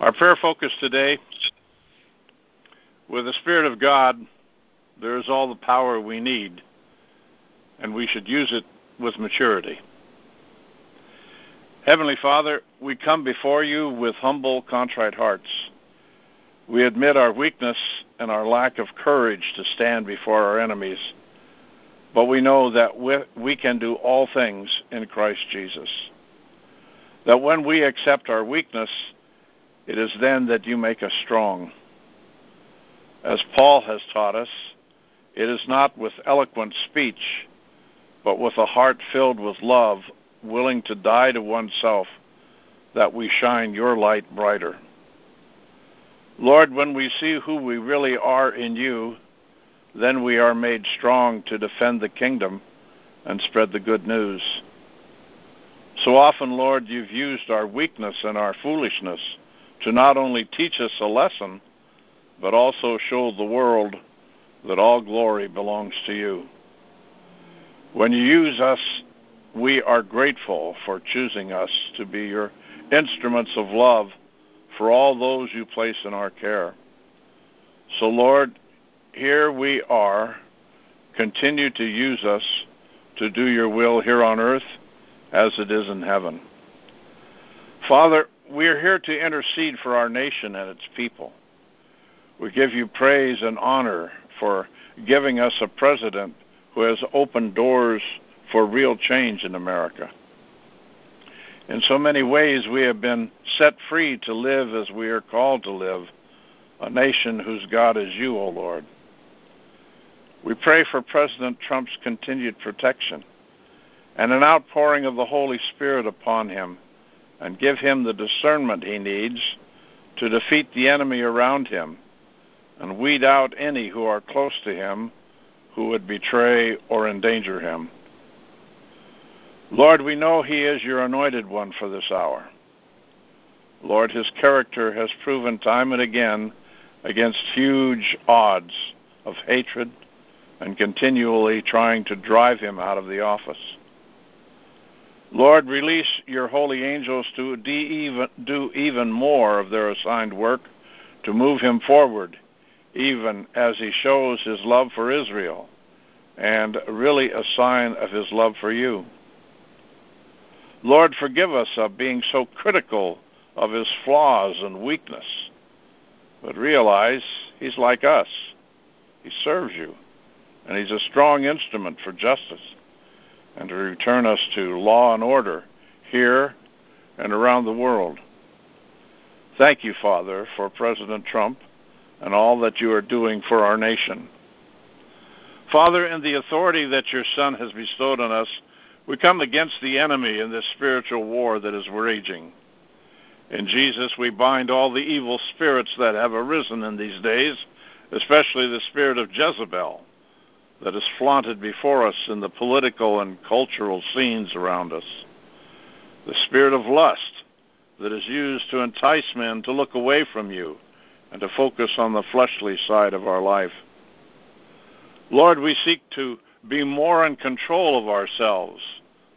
Our prayer focus today with the Spirit of God, there is all the power we need, and we should use it with maturity. Heavenly Father, we come before you with humble, contrite hearts. We admit our weakness and our lack of courage to stand before our enemies, but we know that we can do all things in Christ Jesus. That when we accept our weakness, it is then that you make us strong. As Paul has taught us, it is not with eloquent speech, but with a heart filled with love, willing to die to oneself, that we shine your light brighter. Lord, when we see who we really are in you, then we are made strong to defend the kingdom and spread the good news. So often, Lord, you've used our weakness and our foolishness to not only teach us a lesson, but also show the world that all glory belongs to you. When you use us, we are grateful for choosing us to be your instruments of love for all those you place in our care. So, Lord, here we are. Continue to use us to do your will here on earth as it is in heaven. Father, we are here to intercede for our nation and its people. We give you praise and honor for giving us a president who has opened doors for real change in America. In so many ways, we have been set free to live as we are called to live, a nation whose God is you, O Lord. We pray for President Trump's continued protection and an outpouring of the Holy Spirit upon him and give him the discernment he needs to defeat the enemy around him and weed out any who are close to him who would betray or endanger him. Lord, we know he is your anointed one for this hour. Lord, his character has proven time and again against huge odds of hatred and continually trying to drive him out of the office. Lord, release your holy angels to do even more of their assigned work to move him forward, even as he shows his love for Israel and really a sign of his love for you. Lord, forgive us of being so critical of his flaws and weakness, but realize he's like us. He serves you, and he's a strong instrument for justice and to return us to law and order here and around the world. Thank you, Father, for President Trump and all that you are doing for our nation. Father, in the authority that your Son has bestowed on us, we come against the enemy in this spiritual war that is raging. In Jesus, we bind all the evil spirits that have arisen in these days, especially the spirit of Jezebel that is flaunted before us in the political and cultural scenes around us. The spirit of lust that is used to entice men to look away from you and to focus on the fleshly side of our life. Lord, we seek to be more in control of ourselves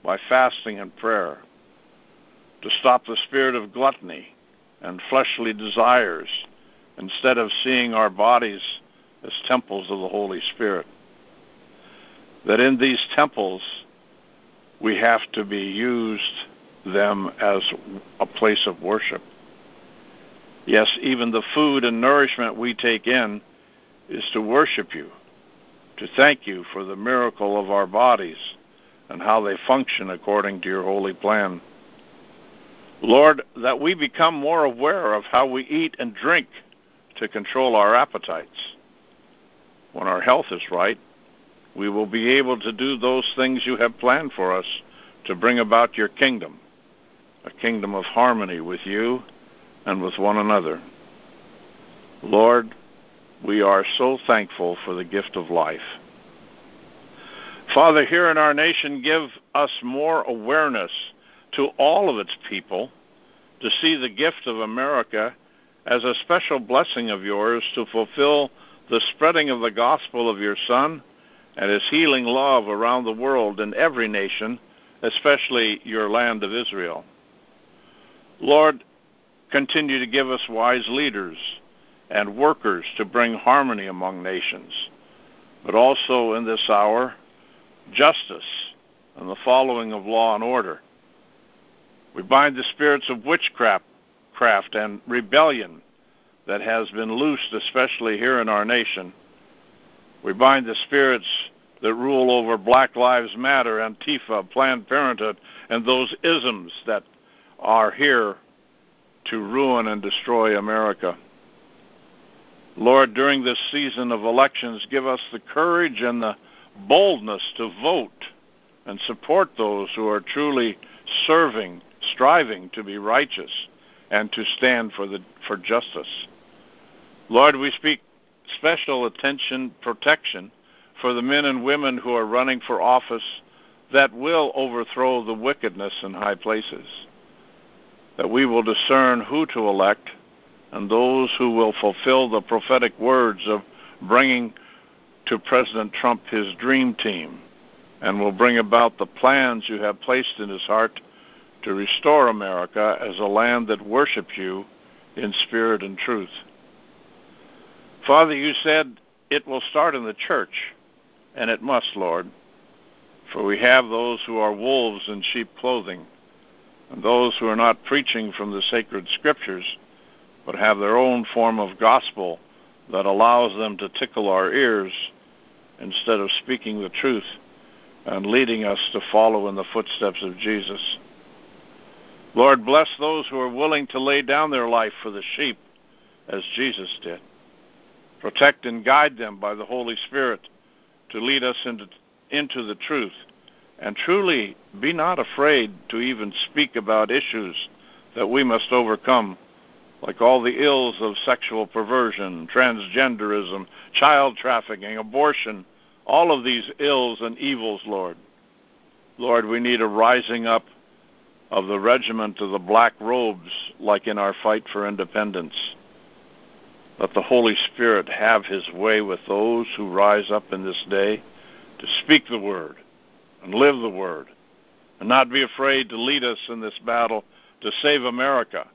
by fasting and prayer, to stop the spirit of gluttony and fleshly desires instead of seeing our bodies as temples of the Holy Spirit that in these temples we have to be used them as a place of worship. Yes, even the food and nourishment we take in is to worship you, to thank you for the miracle of our bodies and how they function according to your holy plan. Lord, that we become more aware of how we eat and drink to control our appetites. When our health is right, we will be able to do those things you have planned for us to bring about your kingdom, a kingdom of harmony with you and with one another. Lord, we are so thankful for the gift of life. Father, here in our nation, give us more awareness to all of its people to see the gift of America as a special blessing of yours to fulfill the spreading of the gospel of your Son and his healing love around the world in every nation, especially your land of Israel. Lord, continue to give us wise leaders and workers to bring harmony among nations, but also in this hour, justice and the following of law and order. We bind the spirits of witchcraft craft and rebellion that has been loosed, especially here in our nation. We bind the spirits that rule over Black Lives Matter, Antifa, Planned Parenthood, and those isms that are here to ruin and destroy America. Lord, during this season of elections, give us the courage and the boldness to vote and support those who are truly serving, striving to be righteous and to stand for the for justice. Lord, we speak special attention, protection for the men and women who are running for office that will overthrow the wickedness in high places. That we will discern who to elect and those who will fulfill the prophetic words of bringing to President Trump his dream team and will bring about the plans you have placed in his heart to restore America as a land that worships you in spirit and truth. Father, you said it will start in the church, and it must, Lord. For we have those who are wolves in sheep clothing, and those who are not preaching from the sacred scriptures, but have their own form of gospel that allows them to tickle our ears instead of speaking the truth and leading us to follow in the footsteps of Jesus. Lord, bless those who are willing to lay down their life for the sheep as Jesus did. Protect and guide them by the Holy Spirit to lead us into, into the truth. And truly be not afraid to even speak about issues that we must overcome, like all the ills of sexual perversion, transgenderism, child trafficking, abortion, all of these ills and evils, Lord. Lord, we need a rising up of the regiment of the black robes, like in our fight for independence. Let the Holy Spirit have his way with those who rise up in this day to speak the word and live the word and not be afraid to lead us in this battle to save America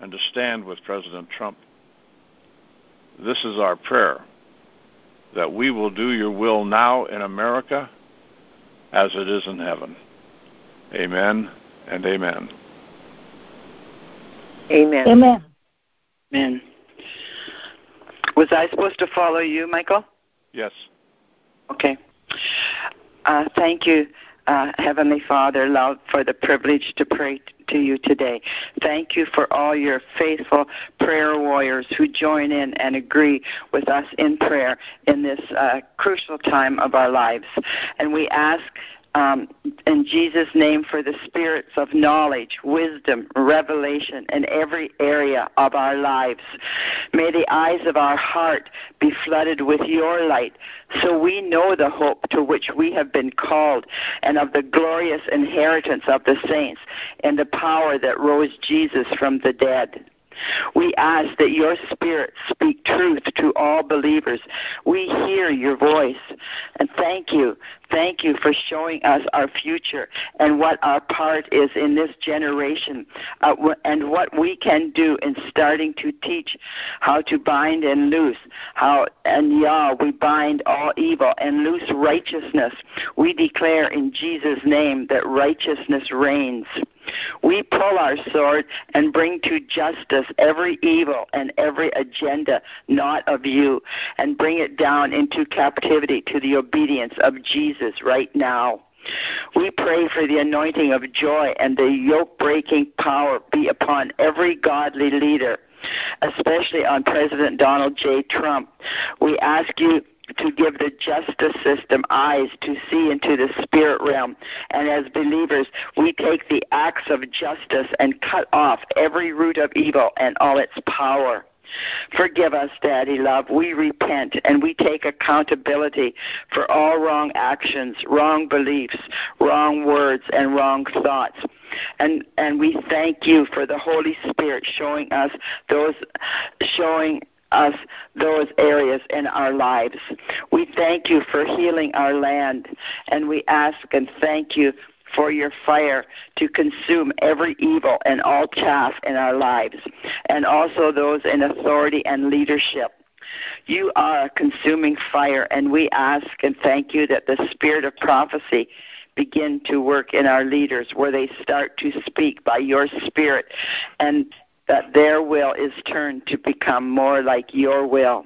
and to stand with President Trump. This is our prayer that we will do your will now in America as it is in heaven. Amen and amen. Amen. Amen. Amen. Was I supposed to follow you, Michael? Yes. Okay. Uh, thank you, uh, Heavenly Father, love, for the privilege to pray to you today. Thank you for all your faithful prayer warriors who join in and agree with us in prayer in this uh, crucial time of our lives. And we ask um, in Jesus' name for the spirits of knowledge, wisdom, revelation in every area of our lives. May the eyes of our heart be flooded with your light so we know the hope to which we have been called and of the glorious inheritance of the saints and the power that rose Jesus from the dead. We ask that your Spirit speak truth to all believers. We hear your voice. And thank you. Thank you for showing us our future and what our part is in this generation uh, and what we can do in starting to teach how to bind and loose. How and Yah, we bind all evil and loose righteousness. We declare in Jesus' name that righteousness reigns. We pull our sword and bring to justice every evil and every agenda not of you and bring it down into captivity to the obedience of Jesus right now. We pray for the anointing of joy and the yoke breaking power be upon every godly leader, especially on President Donald J. Trump. We ask you to give the justice system eyes to see into the spirit realm. And as believers, we take the axe of justice and cut off every root of evil and all its power. Forgive us, Daddy love. We repent and we take accountability for all wrong actions, wrong beliefs, wrong words, and wrong thoughts. And and we thank you for the Holy Spirit showing us those showing us those areas in our lives. We thank you for healing our land, and we ask and thank you for your fire to consume every evil and all chaff in our lives, and also those in authority and leadership. You are a consuming fire, and we ask and thank you that the spirit of prophecy begin to work in our leaders where they start to speak by your spirit and that their will is turned to become more like your will.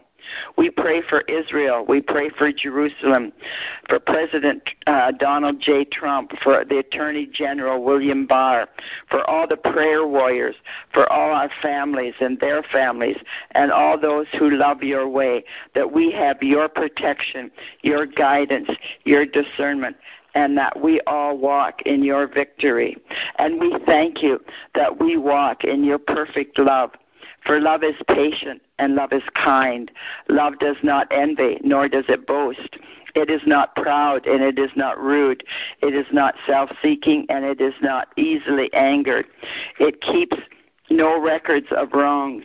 We pray for Israel. We pray for Jerusalem, for President uh, Donald J. Trump, for the Attorney General William Barr, for all the prayer warriors, for all our families and their families, and all those who love your way, that we have your protection, your guidance, your discernment, and that we all walk in your victory. And we thank you that we walk in your perfect love. For love is patient and love is kind. Love does not envy, nor does it boast. It is not proud and it is not rude. It is not self seeking and it is not easily angered. It keeps no records of wrongs,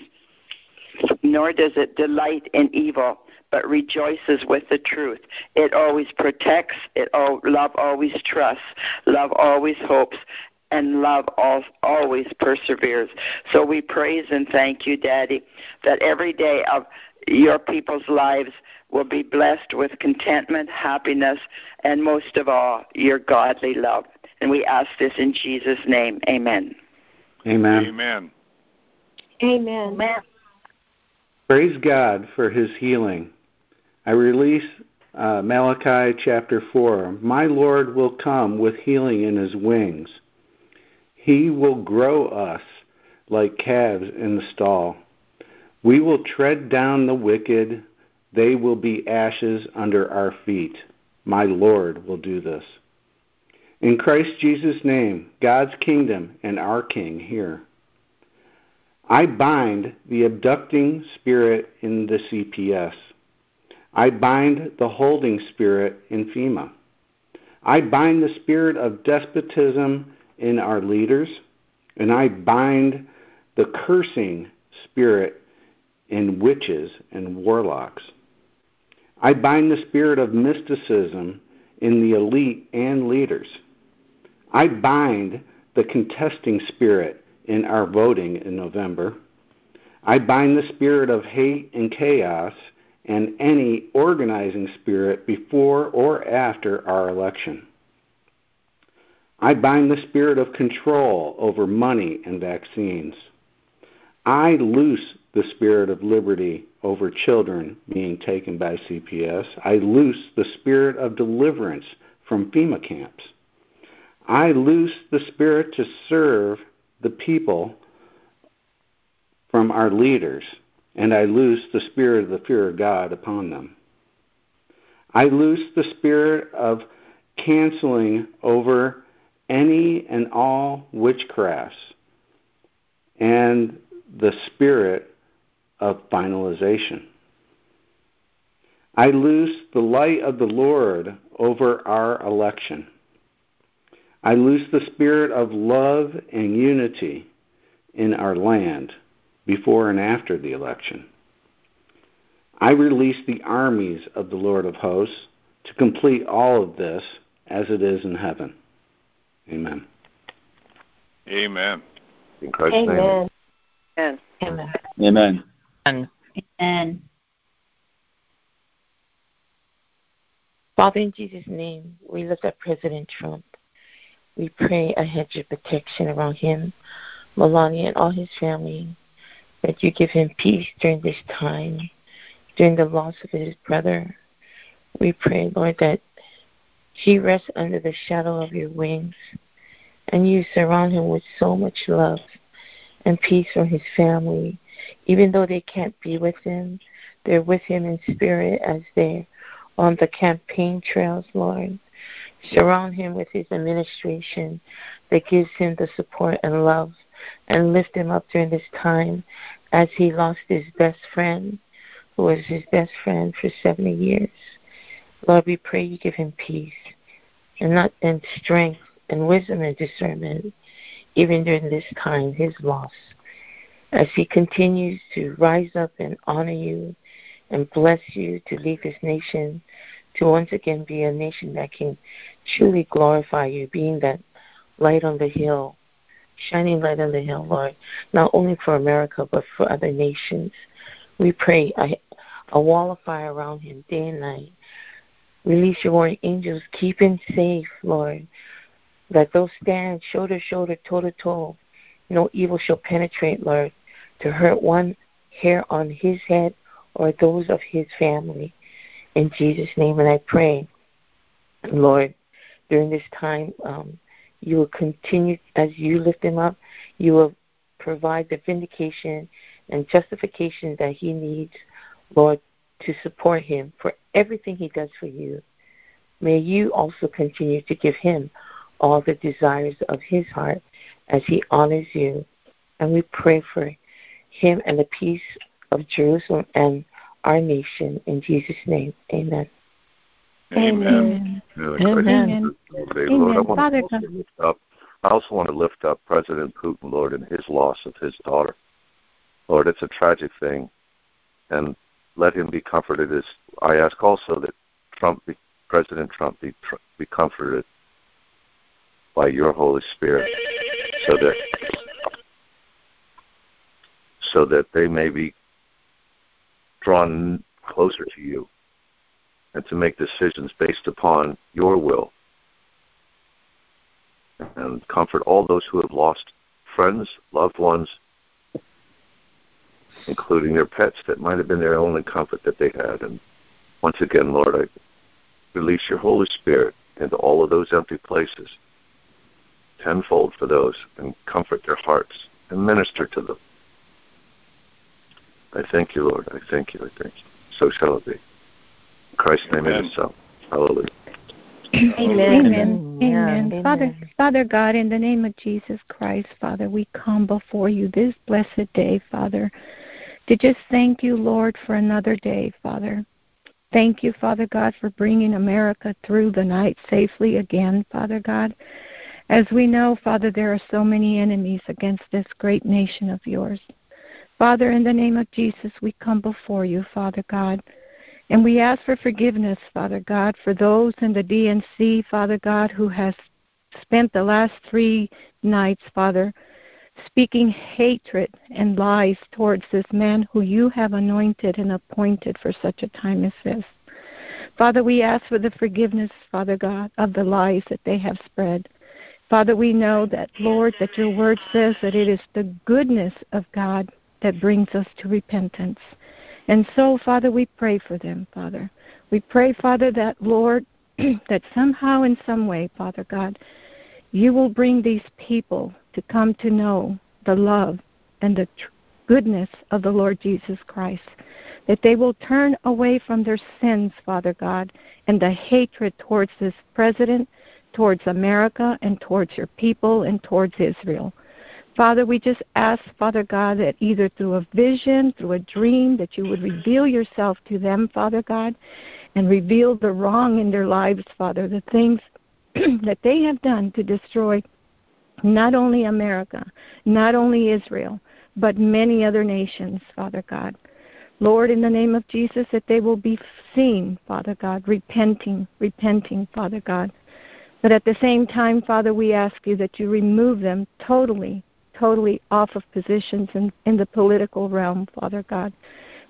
nor does it delight in evil but rejoices with the truth. It always protects. It all, love always trusts. Love always hopes. And love always perseveres. So we praise and thank you, Daddy, that every day of your people's lives will be blessed with contentment, happiness, and most of all, your godly love. And we ask this in Jesus' name. Amen. Amen. Amen. Amen. Amen. Praise God for his healing. I release uh, Malachi chapter 4. My Lord will come with healing in his wings. He will grow us like calves in the stall. We will tread down the wicked. They will be ashes under our feet. My Lord will do this. In Christ Jesus' name, God's kingdom and our King here. I bind the abducting spirit in the CPS. I bind the holding spirit in FEMA. I bind the spirit of despotism in our leaders, and I bind the cursing spirit in witches and warlocks. I bind the spirit of mysticism in the elite and leaders. I bind the contesting spirit in our voting in November. I bind the spirit of hate and chaos and any organizing spirit before or after our election. I bind the spirit of control over money and vaccines. I loose the spirit of liberty over children being taken by CPS. I loose the spirit of deliverance from FEMA camps. I loose the spirit to serve the people from our leaders and I loose the spirit of the fear of God upon them. I loose the spirit of canceling over any and all witchcrafts and the spirit of finalization. I loose the light of the Lord over our election. I loose the spirit of love and unity in our land before and after the election. I release the armies of the Lord of hosts to complete all of this as it is in heaven. Amen. Amen. In Christ's Amen. name. Amen. Amen. Amen. Amen. Father, in Jesus' name, we lift up President Trump. We pray a hedge of protection around him, Melania, and all his family that you give him peace during this time, during the loss of his brother. We pray, Lord, that he rests under the shadow of your wings and you surround him with so much love and peace for his family. Even though they can't be with him, they're with him in spirit as they're on the campaign trails, Lord. Surround him with his administration that gives him the support and love and lift him up during this time as he lost his best friend, who was his best friend for 70 years. Lord, we pray you give him peace and not and strength and wisdom and discernment, even during this time, his loss, as he continues to rise up and honor you and bless you to lead this nation to once again be a nation that can truly glorify you, being that light on the hill, shining light on the hill, Lord, not only for America, but for other nations. We pray a, a wall of fire around him day and night. Release your warring angels. Keep him safe, Lord. Let those stand shoulder to shoulder, toe to toe. No evil shall penetrate, Lord, to hurt one hair on his head or those of his family. In Jesus' name, and I pray, Lord, during this time, um, you will continue as you lift him up. You will provide the vindication and justification that he needs, Lord, to support him for everything he does for you. May you also continue to give him all the desires of his heart as he honors you. And we pray for him and the peace of Jerusalem and our nation. In Jesus' name, amen. Amen. Amen. Amen. Lord, I want to also lift up. I also want to lift up President Putin, Lord, and his loss of his daughter. Lord, it's a tragic thing, and let him be comforted. As I ask also that Trump, be, President Trump, be be comforted by your Holy Spirit, so that so that they may be drawn closer to you and to make decisions based upon your will. And comfort all those who have lost friends, loved ones, including their pets that might have been their only comfort that they had. And once again, Lord, I release your Holy Spirit into all of those empty places, tenfold for those, and comfort their hearts and minister to them. I thank you, Lord. I thank you. I thank you. So shall it be. In Christ's name it is so. Hallelujah. Amen. Amen. Amen. Amen. Father, Father God, in the name of Jesus Christ, Father, we come before you this blessed day, Father, to just thank you, Lord, for another day, Father. Thank you, Father God, for bringing America through the night safely again, Father God. As we know, Father, there are so many enemies against this great nation of yours. Father, in the name of Jesus, we come before you, Father God. And we ask for forgiveness, Father God, for those in the DNC, Father God, who has spent the last three nights, Father, speaking hatred and lies towards this man who you have anointed and appointed for such a time as this. Father, we ask for the forgiveness, Father God, of the lies that they have spread. Father, we know that, Lord, that your word says that it is the goodness of God that brings us to repentance. And so, Father, we pray for them, Father. We pray, Father, that, Lord, that somehow, in some way, Father God, you will bring these people to come to know the love and the tr- goodness of the Lord Jesus Christ. That they will turn away from their sins, Father God, and the hatred towards this president, towards America, and towards your people, and towards Israel. Father, we just ask, Father God, that either through a vision, through a dream, that you would reveal yourself to them, Father God, and reveal the wrong in their lives, Father, the things that they have done to destroy not only America, not only Israel, but many other nations, Father God. Lord, in the name of Jesus, that they will be seen, Father God, repenting, repenting, Father God. But at the same time, Father, we ask you that you remove them totally totally off of positions in, in the political realm, Father God.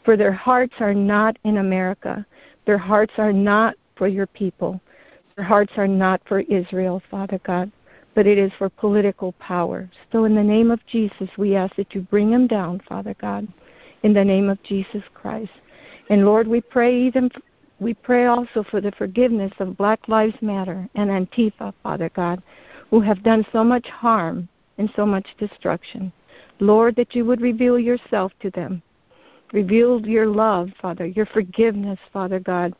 For their hearts are not in America. Their hearts are not for your people. Their hearts are not for Israel, Father God, but it is for political power. So in the name of Jesus, we ask that you bring them down, Father God, in the name of Jesus Christ. And Lord, we pray even we pray also for the forgiveness of Black Lives Matter and Antifa, Father God, who have done so much harm and so much destruction. Lord, that you would reveal yourself to them. Reveal your love, Father, your forgiveness, Father God.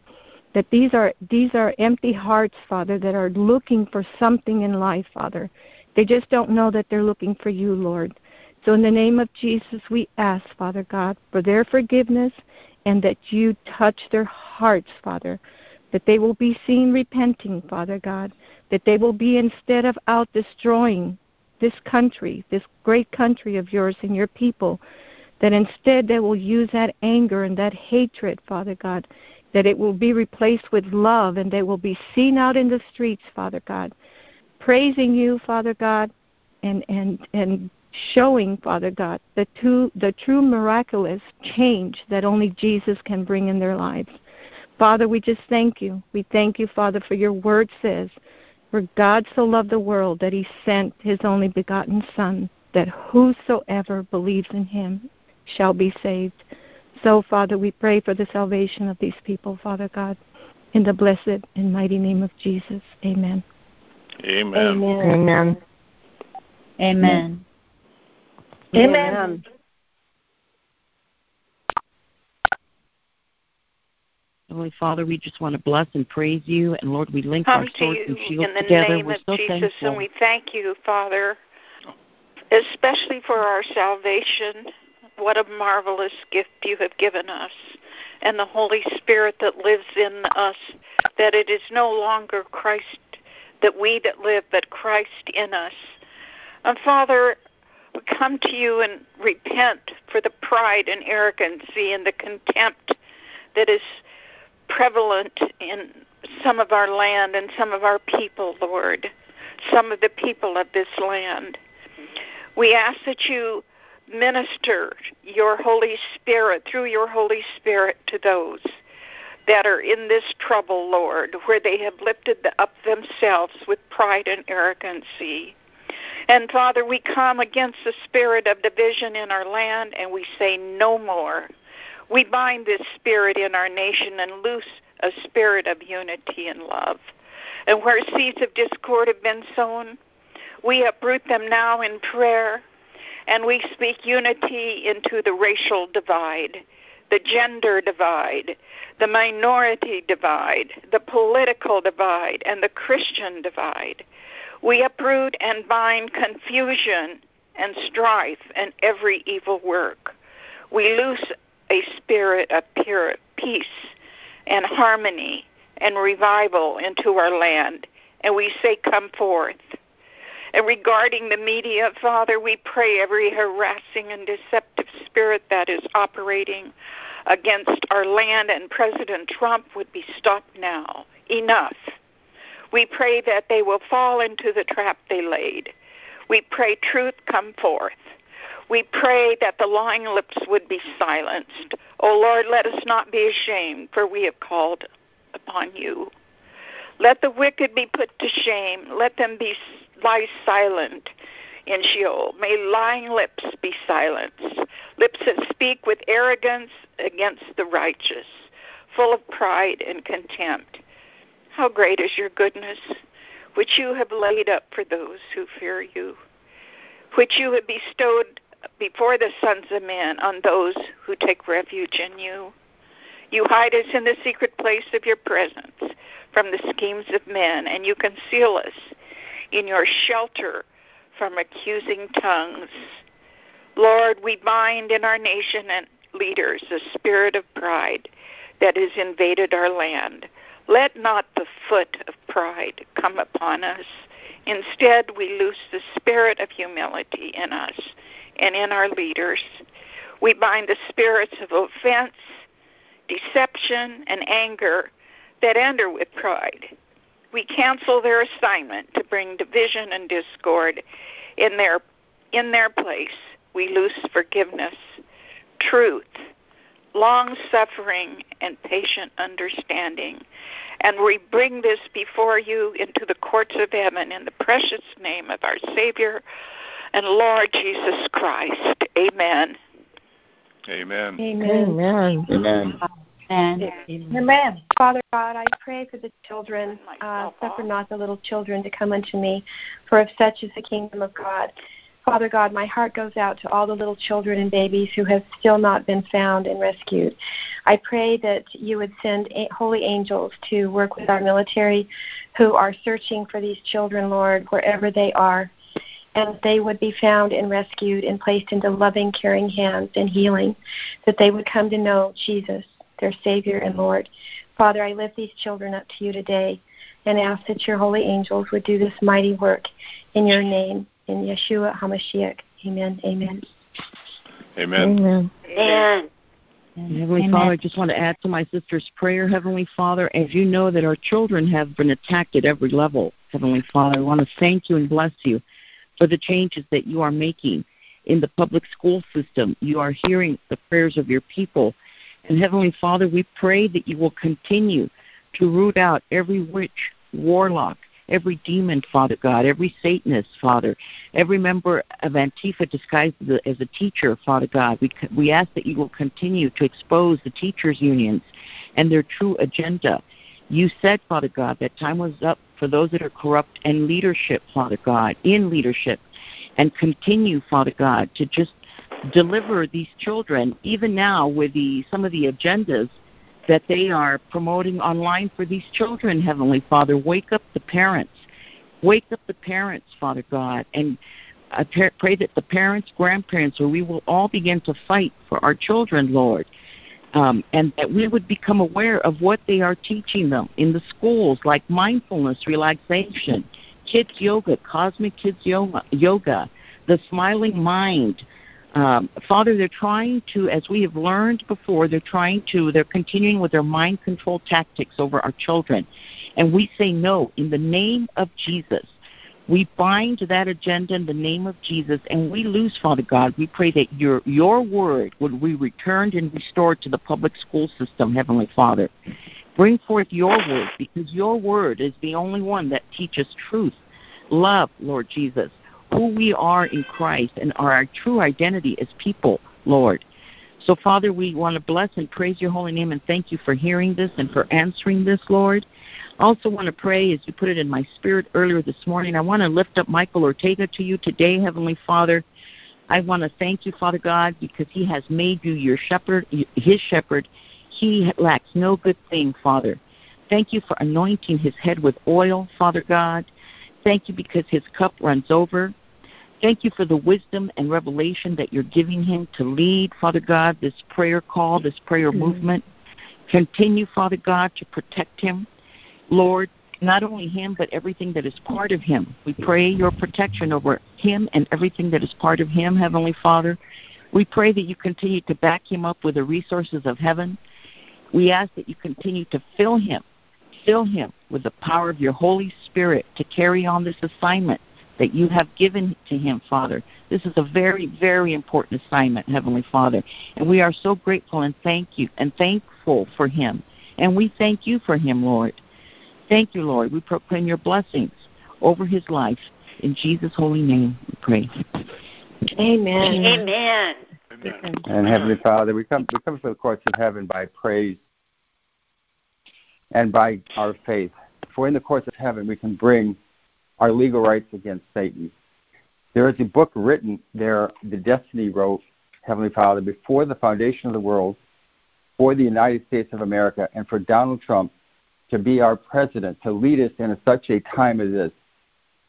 That these are these are empty hearts, Father, that are looking for something in life, Father. They just don't know that they're looking for you, Lord. So in the name of Jesus, we ask, Father God, for their forgiveness and that you touch their hearts, Father, that they will be seen repenting, Father God, that they will be instead of out destroying this country, this great country of yours and your people, that instead they will use that anger and that hatred, Father God, that it will be replaced with love and they will be seen out in the streets, Father God, praising you, Father God, and and and showing, Father God, the true the true miraculous change that only Jesus can bring in their lives. Father, we just thank you. We thank you, Father, for your word says, For God so loved the world that he sent his only begotten Son, that whosoever believes in him shall be saved. So, Father, we pray for the salvation of these people, Father God, in the blessed and mighty name of Jesus. Amen. Amen. Amen. Amen. Amen. Amen. Holy Father, we just want to bless and praise you, and Lord, we link Come our swords and shields in the together. name We're of so Jesus, thankful. and we thank you, Father, especially for our salvation. What a marvelous gift you have given us, and the Holy Spirit that lives in us. That it is no longer Christ that we that live, but Christ in us. And Father, we come to you and repent for the pride and arrogancy and the contempt that is prevalent in some of our land and some of our people, Lord, some of the people of this land. We ask that you minister your Holy Spirit through your Holy Spirit to those that are in this trouble, Lord, where they have lifted up themselves with pride and arrogancy. And Father, we come against the spirit of division in our land and we say no more. We bind this spirit in our nation and loose a spirit of unity and love. And where seeds of discord have been sown, we uproot them now in prayer and we speak unity into the racial divide, the gender divide, the minority divide, the political divide, and the Christian divide. We uproot and bind confusion and strife and every evil work. We loose a spirit of pure peace and harmony and revival into our land. And we say, Come forth. And regarding the media, Father, we pray every harassing and deceptive spirit that is operating against our land and President Trump would be stopped now. Enough. We pray that they will fall into the trap they laid. We pray truth come forth. We pray that the lying lips would be silenced. O oh Lord, let us not be ashamed, for we have called upon you. Let the wicked be put to shame. Let them be lie silent in Sheol. May lying lips be silenced, lips that speak with arrogance against the righteous, full of pride and contempt. How great is your goodness, which you have laid up for those who fear you, which you have bestowed before the sons of men on those who take refuge in you. You hide us in the secret place of your presence from the schemes of men, and you conceal us in your shelter from accusing tongues. Lord, we bind in our nation and leaders the spirit of pride that has invaded our land. Let not the foot of pride come upon us. Instead, we loose the spirit of humility in us and in our leaders. We bind the spirits of offense, deception, and anger that enter with pride. We cancel their assignment to bring division and discord in their in their place. We loose forgiveness, truth, long suffering, and patient understanding. And we bring this before you into the courts of heaven in the precious name of our Savior and Lord Jesus Christ. Amen. Amen. Amen. Amen. Amen. Amen. Amen. Father God, I pray for the children. Uh, suffer not the little children to come unto me, for of such is the kingdom of God. Father God, my heart goes out to all the little children and babies who have still not been found and rescued. I pray that you would send holy angels to work with our military who are searching for these children, Lord, wherever they are, and they would be found and rescued and placed into loving, caring hands and healing, that they would come to know Jesus, their Savior and Lord. Father, I lift these children up to you today and ask that your holy angels would do this mighty work in your name in Yeshua HaMashiach. Amen. Amen. Amen. Amen. Amen. Heavenly Amen. Father, I just want to add to my sister's prayer, Heavenly Father, as you know that our children have been attacked at every level, Heavenly Father, I want to thank you and bless you for the changes that you are making in the public school system. You are hearing the prayers of your people. And Heavenly Father, we pray that you will continue to root out every witch, warlock, every demon, Father God, every Satanist, Father, every member of Antifa disguised as a teacher, Father God. We, we ask that you will continue to expose the teachers' unions and their true agenda. You said, Father God, that time was up for those that are corrupt and leadership, Father God, in leadership, and continue, Father God, to just deliver these children, even now with the some of the agendas that they are promoting online for these children, Heavenly Father. Wake up the parents. Wake up the parents, Father God, and I pray that the parents, grandparents, or we will all begin to fight for our children, Lord, um, and that we would become aware of what they are teaching them in the schools, like mindfulness, relaxation, kids yoga, cosmic kids yoga, the smiling mind, um, Father, they're trying to, as we have learned before, they're trying to, they're continuing with their mind control tactics over our children. And we say no. In the name of Jesus, we bind that agenda in the name of Jesus and we lose, Father God. We pray that your, your word would be returned and restored to the public school system, Heavenly Father. Bring forth your word because your word is the only one that teaches truth, love, Lord Jesus who we are in Christ and our true identity as people, Lord. So, Father, we want to bless and praise your holy name and thank you for hearing this and for answering this, Lord. I also want to pray, as you put it in my spirit earlier this morning, I want to lift up Michael Ortega to you today, Heavenly Father. I want to thank you, Father God, because he has made you your shepherd, his shepherd. He lacks no good thing, Father. Thank you for anointing his head with oil, Father God. Thank you because his cup runs over. Thank you for the wisdom and revelation that you're giving him to lead, Father God, this prayer call, this prayer mm-hmm. movement. Continue, Father God, to protect him. Lord, not only him, but everything that is part of him. We pray your protection over him and everything that is part of him, Heavenly Father. We pray that you continue to back him up with the resources of heaven. We ask that you continue to fill him, fill him with the power of your Holy Spirit to carry on this assignment that you have given to him, Father. This is a very, very important assignment, Heavenly Father. And we are so grateful and thank you and thankful for him. And we thank you for him, Lord. Thank you, Lord. We proclaim your blessings over his life. In Jesus' holy name we pray. Amen. Amen. Amen. And Heavenly Father, we come we come to the courts of heaven by praise and by our faith. For in the courts of heaven we can bring our legal rights against Satan. There is a book written there, the Destiny wrote, Heavenly Father, before the foundation of the world, for the United States of America, and for Donald Trump to be our president, to lead us in such a time as this,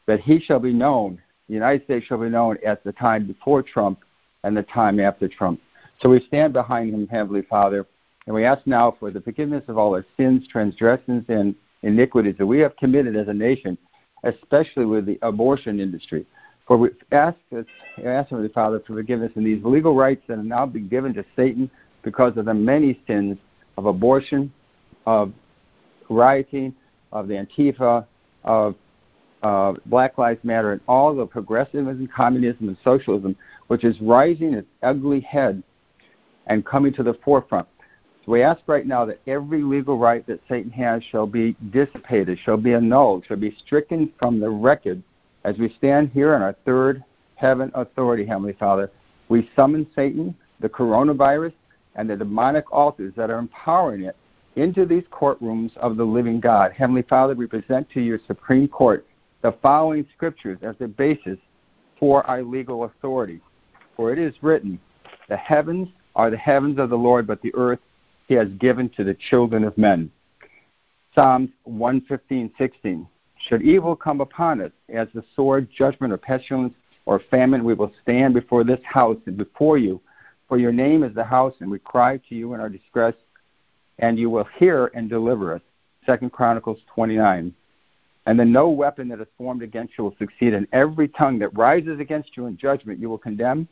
that he shall be known, the United States shall be known as the time before Trump and the time after Trump. So we stand behind him, Heavenly Father, and we ask now for the forgiveness of all our sins, transgressions, and iniquities that we have committed as a nation especially with the abortion industry. For we ask, ask the Father for forgiveness in these legal rights that have now been given to Satan because of the many sins of abortion, of rioting, of the Antifa, of uh, Black Lives Matter, and all the progressivism, communism, and socialism, which is rising its ugly head and coming to the forefront. We ask right now that every legal right that Satan has shall be dissipated, shall be annulled, shall be stricken from the record as we stand here in our third heaven authority, Heavenly Father. We summon Satan, the coronavirus, and the demonic altars that are empowering it into these courtrooms of the living God. Heavenly Father, we present to your Supreme Court the following scriptures as the basis for our legal authority. For it is written, The heavens are the heavens of the Lord, but the earth he has given to the children of men. Psalms 115:16. Should evil come upon us as the sword, judgment, or pestilence, or famine, we will stand before this house and before you. For your name is the house, and we cry to you in our distress, and you will hear and deliver us. Second Chronicles 29. And then no weapon that is formed against you will succeed, and every tongue that rises against you in judgment you will condemn.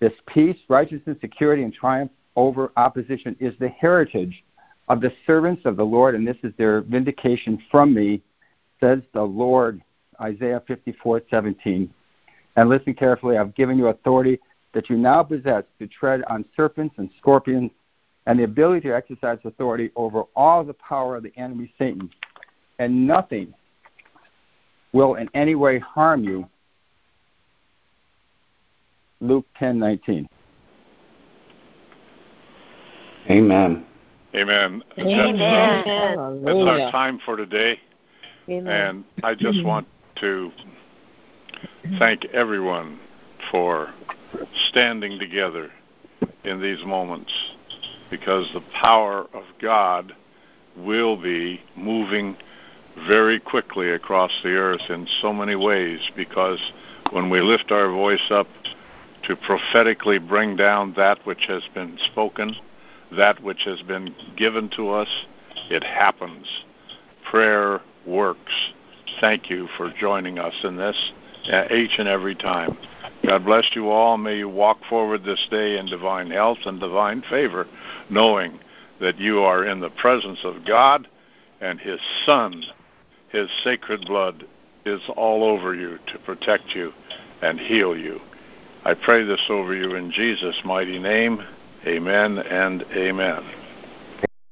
This peace, righteousness, security, and triumph over opposition is the heritage of the servants of the Lord, and this is their vindication from me, says the Lord. Isaiah 54:17. And listen carefully. I've given you authority that you now possess to tread on serpents and scorpions, and the ability to exercise authority over all the power of the enemy Satan, and nothing will in any way harm you. Luke 10:19. Amen. Amen. Amen. That's, uh, that's our time for today. Amen. And I just want to thank everyone for standing together in these moments because the power of God will be moving very quickly across the earth in so many ways because when we lift our voice up to prophetically bring down that which has been spoken, that which has been given to us, it happens. Prayer works. Thank you for joining us in this uh, each and every time. God bless you all. May you walk forward this day in divine health and divine favor, knowing that you are in the presence of God and His Son. His sacred blood is all over you to protect you and heal you. I pray this over you in Jesus' mighty name. Amen and amen.